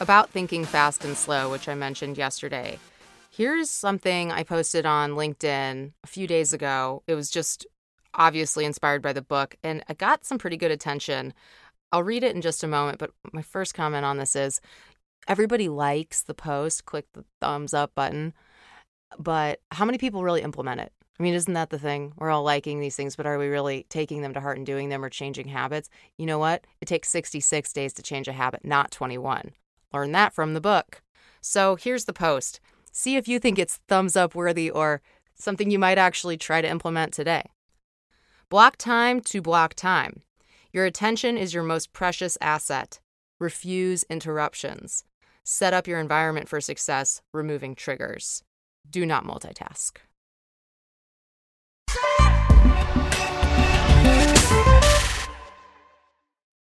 about thinking fast and slow, which I mentioned yesterday. Here's something I posted on LinkedIn a few days ago. It was just obviously inspired by the book, and I got some pretty good attention. I'll read it in just a moment, but my first comment on this is everybody likes the post, click the thumbs up button, but how many people really implement it? I mean, isn't that the thing? We're all liking these things, but are we really taking them to heart and doing them or changing habits? You know what? It takes 66 days to change a habit, not 21. Learn that from the book. So here's the post. See if you think it's thumbs up worthy or something you might actually try to implement today. Block time to block time. Your attention is your most precious asset. Refuse interruptions. Set up your environment for success, removing triggers. Do not multitask.